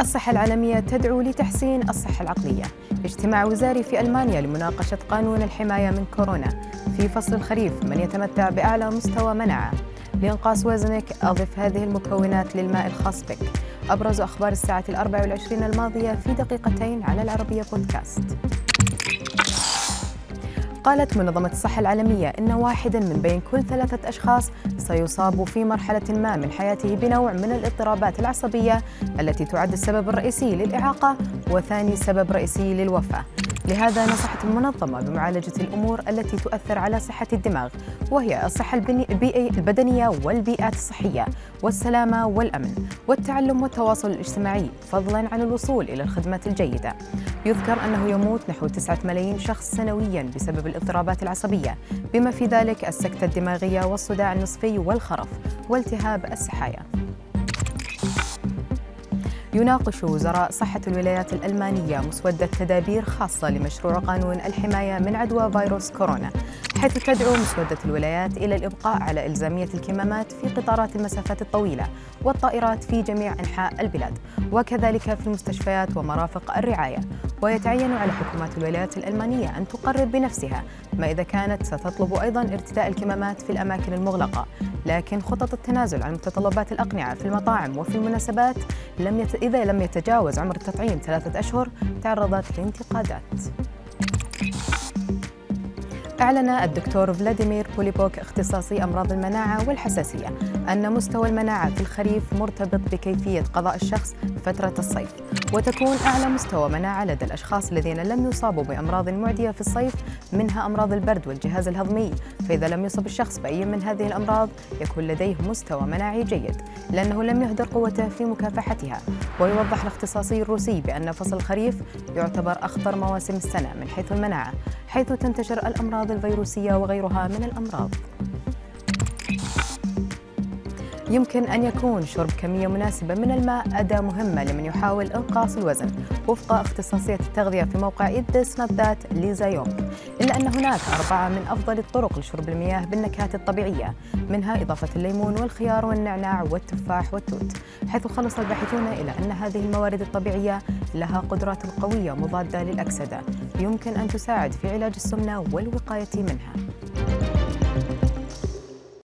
الصحة العالمية تدعو لتحسين الصحة العقلية. اجتماع وزاري في ألمانيا لمناقشة قانون الحماية من كورونا. في فصل الخريف من يتمتع بأعلى مستوى مناعة لإنقاص وزنك أضف هذه المكونات للماء الخاص بك. أبرز أخبار الساعة الأربع والعشرين الماضية في دقيقتين على العربية بودكاست. قالت منظمة الصحة العالمية إن واحدا من بين كل ثلاثة أشخاص سيصاب في مرحلة ما من حياته بنوع من الاضطرابات العصبية التي تعد السبب الرئيسي للإعاقة وثاني سبب رئيسي للوفاة. لهذا نصحت المنظمة بمعالجة الأمور التي تؤثر على صحة الدماغ وهي الصحة البدنية والبيئات الصحية. والسلامة والأمن والتعلم والتواصل الاجتماعي فضلا عن الوصول إلى الخدمات الجيدة. يذكر أنه يموت نحو 9 ملايين شخص سنويا بسبب الاضطرابات العصبية بما في ذلك السكتة الدماغية والصداع النصفي والخرف والتهاب السحايا. يناقش وزراء صحة الولايات الألمانية مسودة تدابير خاصة لمشروع قانون الحماية من عدوى فيروس كورونا حيث تدعو مسودة الولايات إلى الإبقاء على إلزامية الكمامات في قطارات المسافات الطويلة والطائرات في جميع أنحاء البلاد وكذلك في المستشفيات ومرافق الرعاية. ويتعين على حكومات الولايات الألمانية أن تقرر بنفسها ما إذا كانت ستطلب أيضا ارتداء الكمامات في الأماكن المغلقة. لكن خطط التنازل عن متطلبات الأقنعة في المطاعم وفي المناسبات لم يت... إذا لم يتجاوز عمر التطعيم ثلاثة أشهر تعرضت لانتقادات. أعلن الدكتور فلاديمير بوليبوك اختصاصي أمراض المناعة والحساسية أن مستوى المناعة في الخريف مرتبط بكيفية قضاء الشخص فترة الصيف وتكون أعلى مستوى مناعة لدى الأشخاص الذين لم يصابوا بأمراض معدية في الصيف منها أمراض البرد والجهاز الهضمي. فإذا لم يصب الشخص بأي من هذه الأمراض يكون لديه مستوى مناعي جيد لأنه لم يهدر قوته في مكافحتها. ويوضح الاختصاصي الروسي بأن فصل الخريف يعتبر أخطر مواسم السنة من حيث المناعة. حيث تنتشر الأمراض الفيروسية وغيرها من الأمراض. يمكن أن يكون شرب كمية مناسبة من الماء أداة مهمة لمن يحاول إنقاص الوزن. وفق اختصاصية التغذية في موقع إيدس ذات ليزا يونغ. إلا أن هناك أربعة من أفضل الطرق لشرب المياه بالنكهات الطبيعية منها إضافة الليمون والخيار والنعناع والتفاح والتوت. حيث خلص الباحثون إلى أن هذه الموارد الطبيعية لها قدرات قوية مضادة للأكسدة. يمكن أن تساعد في علاج السمنة والوقاية منها.